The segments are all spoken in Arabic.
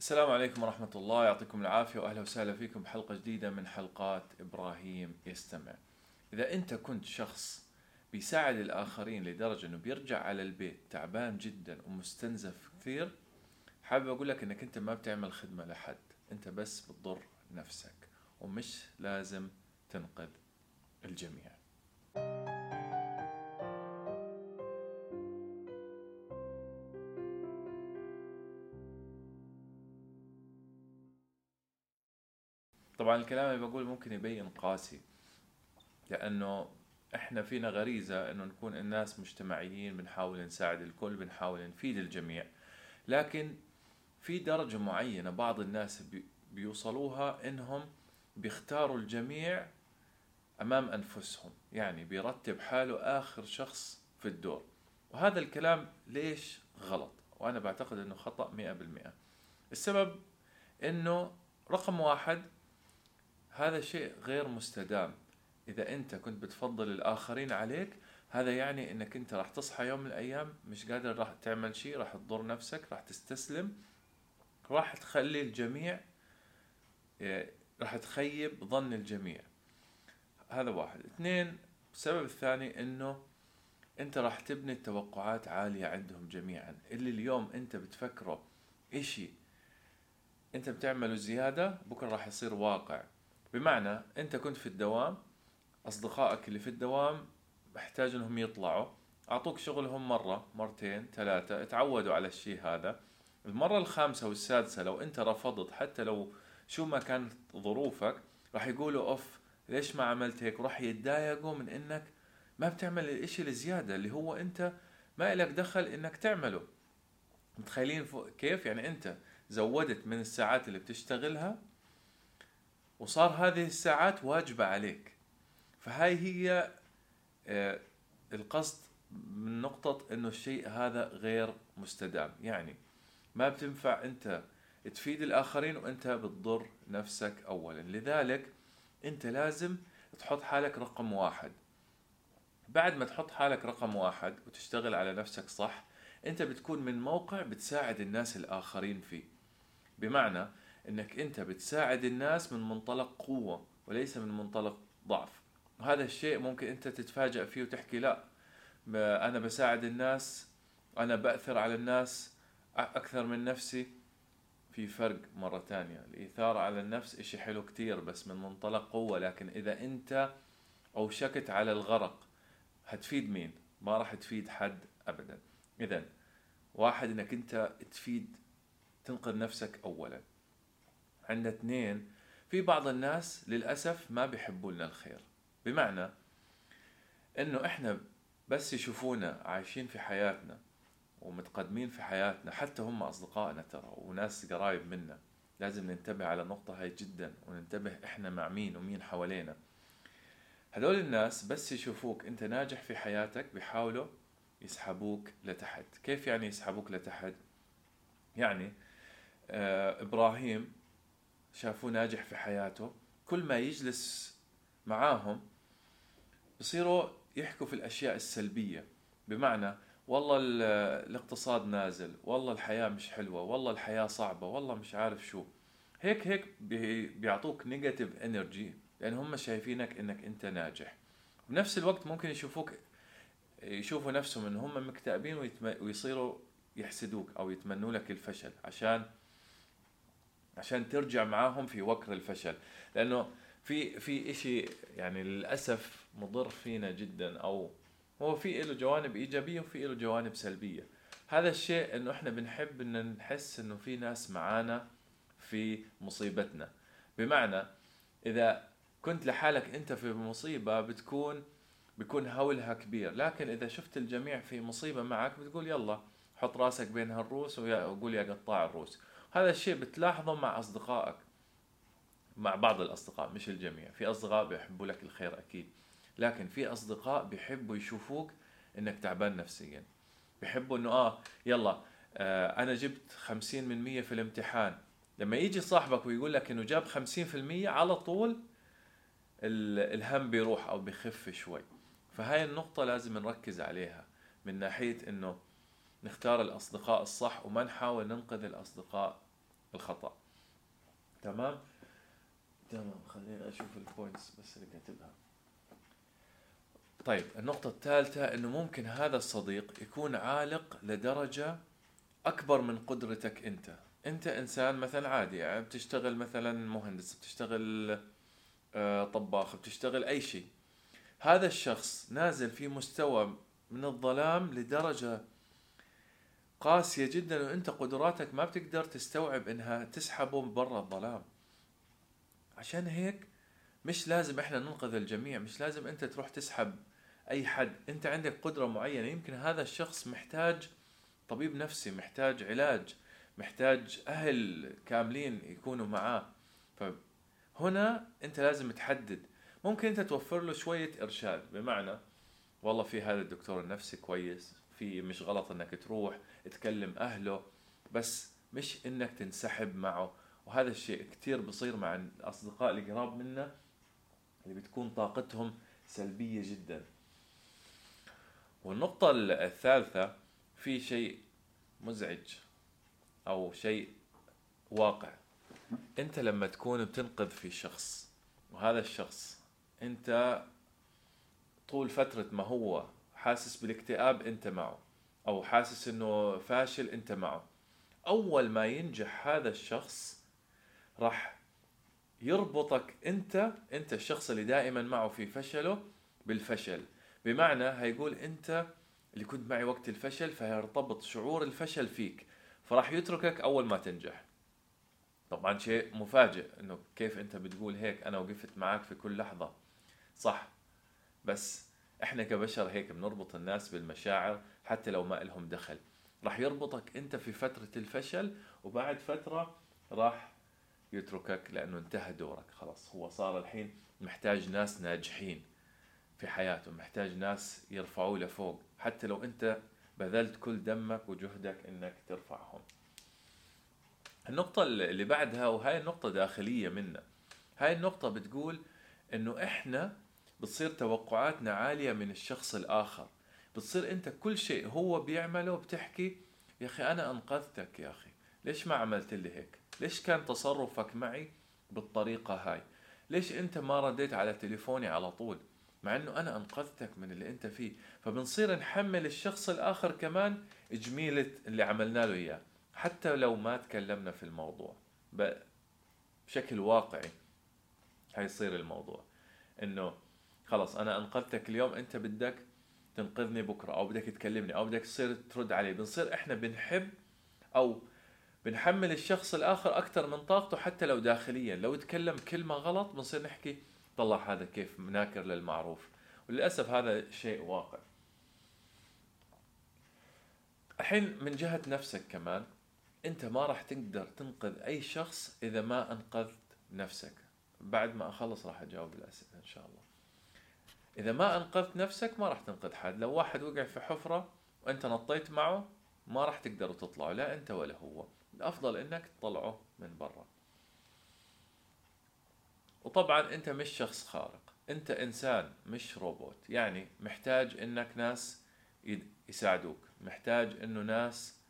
السلام عليكم ورحمة الله. يعطيكم العافية وأهلا وسهلا فيكم. بحلقة جديدة من حلقات إبراهيم يستمع. إذا أنت كنت شخص بيساعد الآخرين لدرجة أنه بيرجع على البيت تعبان جدا ومستنزف كثير حابب أقول لك أنك أنت ما بتعمل خدمة لحد. أنت بس بتضر نفسك ومش لازم تنقذ الجميع. طبعا الكلام اللي بقول ممكن يبين قاسي لأنه إحنا فينا غريزة إنه نكون الناس مجتمعيين بنحاول نساعد الكل بنحاول نفيد الجميع. لكن في درجة معينة بعض الناس بي- بيوصلوها إنهم بيختاروا الجميع أمام أنفسهم يعني بيرتب حاله آخر شخص في الدور. وهذا الكلام ليش غلط؟ وأنا بعتقد إنه مئة بالمئة. السبب إنه رقم واحد هذا شيء غير مستدام. إذا أنت كنت بتفضل الآخرين عليك هذا يعني أنك أنت راح تصحى يوم من الأيام مش قادر راح تعمل شيء راح تضر نفسك راح تستسلم راح تخلي الجميع إيه، راح تخيب ظن الجميع. هذا واحد. اثنين السبب الثاني أنه أنت راح تبني توقعات عالية عندهم جميعا. اللي اليوم أنت بتفكره إشي أنت بتعمله زيادة بكرة راح يصير واقع. بمعنى انت كنت في الدوام أصدقائك اللي في الدوام محتاج إنهم يطلعوا أعطوك شغلهم مرة مرتين ثلاثة اتعودوا على الشيء هذا. المرة الخامسة والسادسة لو انت رفضت حتى لو شو ما كانت ظروفك راح يقولوا أوف ليش ما عملت هيك؟ وراح يتضايقوا من إنك ما بتعمل الإشي الزيادة اللي هو انت ما إلك دخل إنك تعمله. متخيلين كيف؟ يعني انت زودت من الساعات اللي بتشتغلها وصار هذه الساعات واجبة عليك. فهاي هي آه، القصد من نقطة إنه الشيء هذا غير مستدام. يعني ما بتنفع أنت تفيد الآخرين وأنت بتضر نفسك اولا. لذلك أنت لازم تحط حالك رقم واحد. بعد ما تحط حالك رقم واحد وتشتغل على نفسك صح أنت بتكون من موقع بتساعد الناس الآخرين فيه. بمعنى إنك أنت بتساعد الناس من منطلق قوة وليس من منطلق ضعف. وهذا الشيء ممكن أنت تتفاجأ فيه وتحكي لا أنا بساعد الناس أنا بأثر على الناس أكثر من نفسي. في فرق مرة تانية الإثارة على النفس إشي حلو كتير بس من منطلق قوة لكن إذا أنت أوشكت على الغرق هتفيد مين؟ ما راح تفيد حد أبدا. إذا واحد إنك أنت تفيد تنقذ نفسك أولا. عندنا اثنين في بعض الناس للأسف ما بيحبوا لنا الخير. بمعنى إنه إحنا بس يشوفونا عايشين في حياتنا ومتقدمين في حياتنا حتى هم أصدقائنا ترى وناس قرايب منا. لازم ننتبه على النقطة هاي جدا وننتبه إحنا مع مين ومين حوالينا. هدول الناس بس يشوفوك أنت ناجح في حياتك بيحاولوا يسحبوك لتحت. كيف يعني يسحبوك لتحت؟ يعني آه إبراهيم شافوه ناجح في حياته كل ما يجلس معاهم بصيروا يحكوا في الأشياء السلبية. بمعنى والله ال- الاقتصاد نازل والله الحياة مش حلوة والله الحياة صعبة والله مش عارف شو. هيك هيك بي- بيعطوك negative energy لأن هم شايفينك إنك أنت ناجح. بنفس الوقت ممكن يشوفوك يشوفوا نفسهم إن هم مكتئبين ويصيروا يحسدوك أو يتمنوا لك الفشل عشان عشان ترجع معاهم في وكر الفشل. لأنه في في إشي يعني للأسف مضر فينا جدا أو هو في له جوانب إيجابية وفي له جوانب سلبية. هذا الشيء إنه إحنا بنحب إن نحس إنه في ناس معانا في مصيبتنا. بمعنى إذا كنت لحالك أنت في مصيبة بتكون بيكون هولها كبير. لكن إذا شفت الجميع في مصيبة معك بتقول يلا حط راسك بين هالروس وقول يا قطاع الروس. هذا الشيء بتلاحظه مع أصدقائك مع بعض الأصدقاء مش الجميع. في أصدقاء بيحبوا لك الخير أكيد لكن في أصدقاء بيحبوا يشوفوك إنك تعبان نفسيا. بيحبوا إنه آه يلا آه أنا جبت 50 من 100 في الامتحان. لما يجي صاحبك ويقول لك إنه جاب 50 في المية على طول ال- الهم بيروح أو بيخف شوي. فهاي النقطة لازم نركز عليها من ناحية إنه نختار الأصدقاء الصح وما نحاول ننقذ الأصدقاء الخطأ. تمام؟ تمام خلينا أشوف البوينتس بس اللي كاتبها. طيب النقطة الثالثة إنه ممكن هذا الصديق يكون عالق لدرجة أكبر من قدرتك أنت. أنت إنسان مثلا عادي يعني بتشتغل مثلا مهندس بتشتغل آه، طباخ بتشتغل أي شيء. هذا الشخص نازل في مستوى من الظلام لدرجة قاسية جدا وانت قدراتك ما بتقدر تستوعب إنها تسحبه برا الظلام. عشان هيك مش لازم إحنا ننقذ الجميع مش لازم أنت تروح تسحب أي حد. أنت عندك قدرة معينة. يمكن هذا الشخص محتاج طبيب نفسي محتاج علاج محتاج أهل كاملين يكونوا معاه. فهنا أنت لازم تحدد. ممكن أنت توفر له شوية إرشاد. بمعنى والله في هذا الدكتور النفسي كويس. في مش غلط إنك تروح تكلم أهله بس مش إنك تنسحب معه. وهذا الشيء كتير بصير مع الأصدقاء اللي قراب منا اللي بتكون طاقتهم سلبية جدا. والنقطة الثالثة في شيء مزعج أو شيء واقع. أنت لما تكون بتنقذ في شخص وهذا الشخص أنت طول فترة ما هو حاسس بالاكتئاب انت معه أو حاسس إنه فاشل انت معه. أول ما ينجح هذا الشخص راح يربطك انت انت الشخص اللي دائما معه في فشله بالفشل. بمعنى هيقول انت اللي كنت معي وقت الفشل فيرتبط شعور الفشل فيك فراح يتركك أول ما تنجح. طبعا شيء مفاجئ إنه كيف أنت بتقول هيك أنا وقفت معك في كل لحظة. صح. بس إحنا كبشر هيك بنربط الناس بالمشاعر حتى لو ما لهم دخل. راح يربطك أنت في فترة الفشل وبعد فترة راح يتركك لأنه انتهى دورك. خلاص هو صار الحين محتاج ناس ناجحين في حياته محتاج ناس يرفعوه لفوق. حتى لو أنت بذلت كل دمك وجهدك إنك ترفعهم. النقطة اللي بعدها وهاي النقطة داخلية منا. هاي النقطة بتقول إنه إحنا بتصير توقعاتنا عالية من الشخص الآخر. بتصير أنت كل شيء هو بيعمله بتحكي يا أخي أنا أنقذتك يا أخي. ليش ما عملت لي هيك؟ ليش كان تصرفك معي بالطريقة هاي؟ ليش أنت ما رديت على تليفوني على طول؟ مع أنه أنا أنقذتك من اللي أنت فيه. فبنصير نحمل الشخص الآخر كمان جميلة اللي عملنا له إياه. حتى لو ما تكلمنا في الموضوع. بشكل واقعي هيصير الموضوع. إنه خلص أنا أنقذتك اليوم أنت بدك تنقذني بكرة أو بدك تكلمني أو بدك تصير ترد علي. بنصير إحنا بنحب أو بنحمل الشخص الآخر أكثر من طاقته حتى لو داخليا. لو تكلم كلمه غلط بنصير نحكي طلع هذا كيف ناكر للمعروف. وللأسف هذا شيء واقع. الحين من جهة نفسك كمان أنت ما راح تقدر تنقذ أي شخص إذا ما أنقذت نفسك. بعد ما أخلص راح أجاوب الأسئلة إن شاء الله. إذا ما أنقذت نفسك ما راح تنقذ حد. لو واحد وقع في حفرة وأنت نطيت معه ما راح تقدروا تطلعوا لا أنت ولا هو. الأفضل إنك تطلعه من برا. وطبعا أنت مش شخص خارق. أنت إنسان مش روبوت. يعني محتاج إنك ناس يساعدوك. محتاج إنه ناس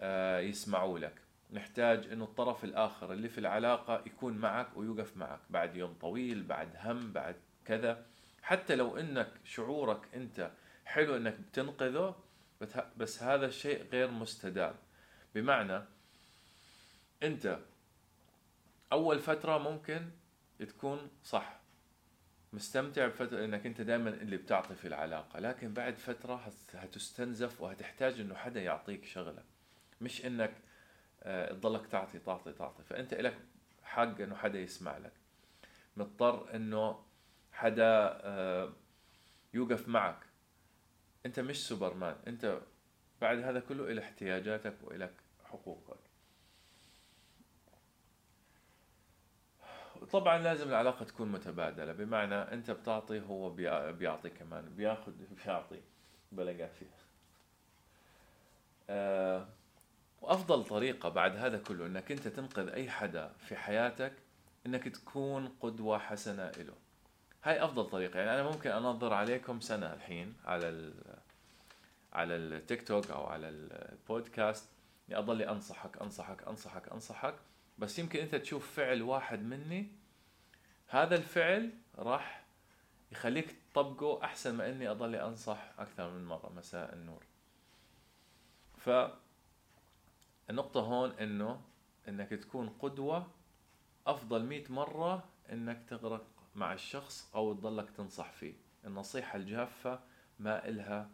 آه، يسمعوا لك. محتاج إنه الطرف الآخر اللي في العلاقة يكون معك ويوقف معك. بعد يوم طويل بعد هم بعد كذا. حتى لو إنك شعورك أنت حلو إنك بتنقذه بس هذا الشيء غير مستدام. بمعنى أنت أول فترة ممكن تكون صح مستمتع بفترة إنك أنت دائما اللي بتعطي في العلاقة لكن بعد فترة هتستنزف وهتحتاج إنه حدا يعطيك شغلة. مش إنك آه، تضلك تعطي تعطي تعطي فأنت لك حق إنه حدا يسمع لك. مضطر إنه حدا آه، يوقف معك. أنت مش سوبرمان أنت بعد هذا كله إلى احتياجاتك وإلك حقوقك. طبعا لازم العلاقة تكون متبادلة بمعنى أنت بتعطي هو بيعطي كمان بياخذ بيعطي بلقى فيها. آه، وأفضل طريقة بعد هذا كله إنك أنت تنقذ أي حدا في حياتك إنك تكون قدوة حسنة له هاي أفضل طريقة. يعني أنا ممكن أنظر عليكم سنة الحين على ال على التيك توك أو على البودكاست يعني اضلي أنصحك أنصحك أنصحك أنصحك. بس يمكن أنت تشوف فعل واحد مني. هذا الفعل راح يخليك تطبقه أحسن ما إني أضلي أنصح أكثر من مرة. مساء النور. ف النقطة هون إنه إنك تكون قدوة أفضل مئة مرة إنك تغرق مع الشخص أو تضلك تنصح فيه. النصيحة الجافة ما إلها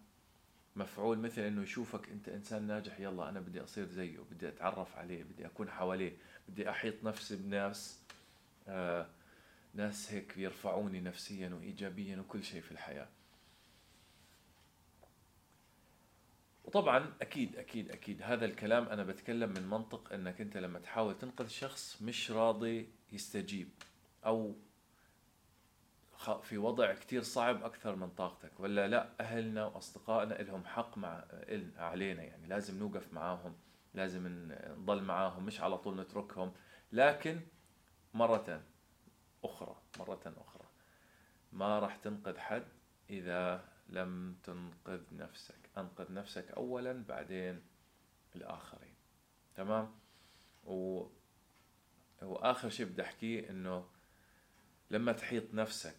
مفعول مثل إنه يشوفك أنت إنسان ناجح يلا أنا بدي أصير زيه بدي أتعرف عليه بدي أكون حواليه بدي أحيط نفسي بناس آه ناس هيك يرفعوني نفسيا وايجابيا وكل شيء في الحياة. وطبعا أكيد أكيد أكيد هذا الكلام أنا بتكلم من منطق إنك أنت لما تحاول تنقذ شخص مش راضي يستجيب. أو في وضع كتير صعب أكثر من طاقتك. ولا لا أهلنا وأصدقائنا لهم حق مع علينا. يعني لازم نوقف معاهم لازم نضل معاهم مش على طول نتركهم. لكن مرة أخرى مرة أخرى ما راح تنقذ حد إذا لم تنقذ نفسك. أنقذ نفسك أولا بعدين الآخرين. تمام؟ و... وآخر شيء بدي أحكيه إنه لما تحيط نفسك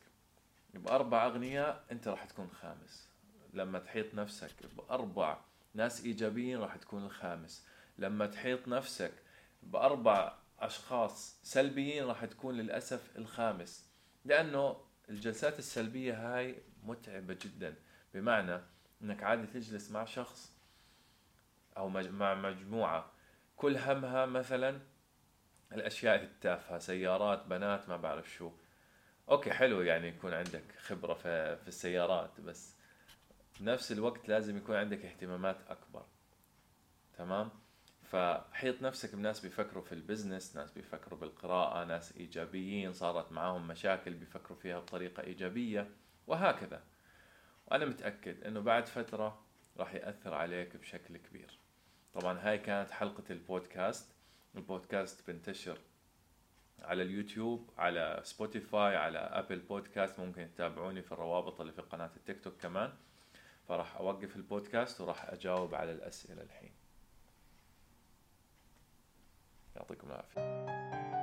بأربع أغنياء أنت راح تكون خامس. لما تحيط نفسك بأربع ناس إيجابيين راح تكون الخامس. لما تحيط نفسك بأربع أشخاص سلبيين راح تكون للأسف الخامس. لأنه الجلسات السلبية هاي متعبة جدا. بمعنى أنك عادي تجلس مع شخص أو مع مجموعة. كل همها مثلا الأشياء التافهة سيارات بنات ما بعرف شو. okay حلو يعني يكون عندك خبرة في في السيارات بس بنفس الوقت لازم يكون عندك اهتمامات أكبر. تمام؟ فحيط نفسك بناس بيفكروا في ال business ناس بيفكروا بالقراءة ناس إيجابيين صارت معاهم مشاكل بيفكروا فيها بطريقة إيجابية وهكذا. وأنا متأكد أنه بعد فترة راح يأثر عليك بشكل كبير. طبعا هاي كانت حلقة البودكاست. البودكاست بنتشر على اليوتيوب على سبوتيفاي على أبل بودكاست ممكن تتابعوني في الروابط اللي في قناة التيك توك كمان. فراح أوقف البودكاست وراح أجاوب على الأسئلة الحين. يعطيكم العافية.